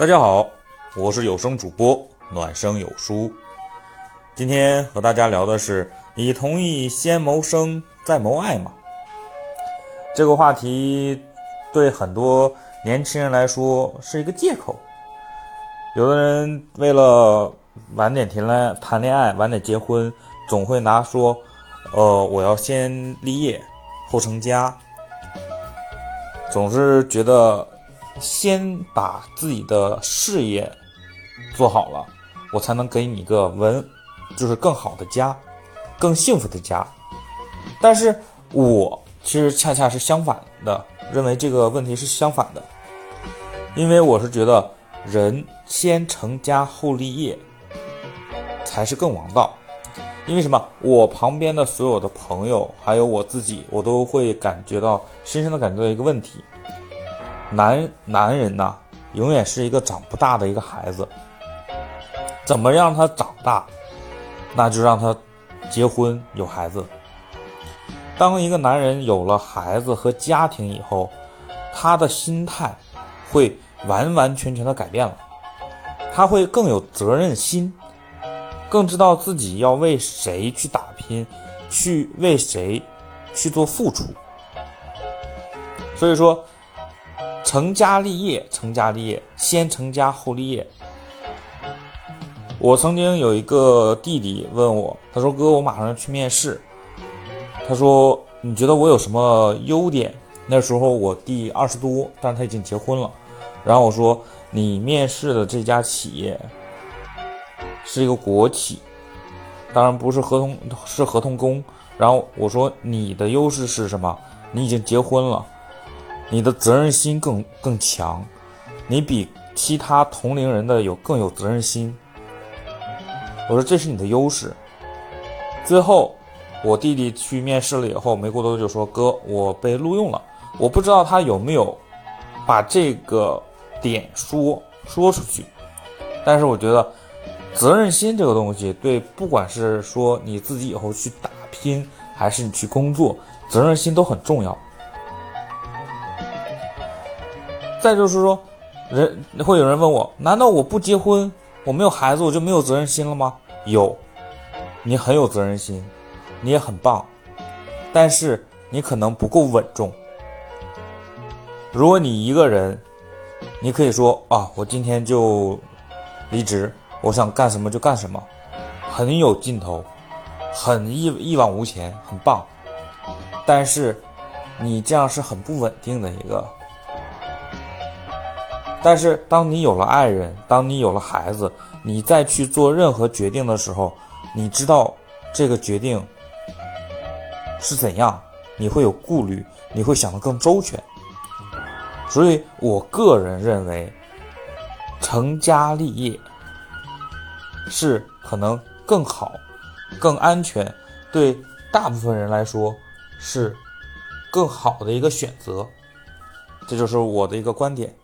大家好，我是有声主播暖声有书。今天和大家聊的是：你同意先谋生再谋爱吗？这个话题对很多年轻人来说是一个借口。有的人为了晚点谈恋谈恋爱，晚点结婚，总会拿说：“呃，我要先立业后成家。”总是觉得。先把自己的事业做好了，我才能给你一个稳，就是更好的家，更幸福的家。但是我其实恰恰是相反的，认为这个问题是相反的，因为我是觉得人先成家后立业才是更王道。因为什么？我旁边的所有的朋友，还有我自己，我都会感觉到深深的感觉到一个问题。男男人呐，永远是一个长不大的一个孩子。怎么让他长大？那就让他结婚有孩子。当一个男人有了孩子和家庭以后，他的心态会完完全全的改变了。他会更有责任心，更知道自己要为谁去打拼，去为谁去做付出。所以说。成家立业，成家立业，先成家后立业。我曾经有一个弟弟问我，他说：“哥，我马上要去面试。”他说：“你觉得我有什么优点？”那时候我弟二十多，但是他已经结婚了。然后我说：“你面试的这家企业是一个国企，当然不是合同，是合同工。”然后我说：“你的优势是什么？你已经结婚了。”你的责任心更更强，你比其他同龄人的有更有责任心。我说这是你的优势。最后，我弟弟去面试了以后，没过多久说：“哥，我被录用了。”我不知道他有没有把这个点说说出去，但是我觉得责任心这个东西，对不管是说你自己以后去打拼，还是你去工作，责任心都很重要。再就是说，人会有人问我：难道我不结婚，我没有孩子，我就没有责任心了吗？有，你很有责任心，你也很棒，但是你可能不够稳重。如果你一个人，你可以说啊，我今天就离职，我想干什么就干什么，很有劲头，很一一往无前，很棒。但是你这样是很不稳定的一个。但是，当你有了爱人，当你有了孩子，你再去做任何决定的时候，你知道这个决定是怎样，你会有顾虑，你会想得更周全。所以我个人认为，成家立业是可能更好、更安全，对大部分人来说是更好的一个选择。这就是我的一个观点。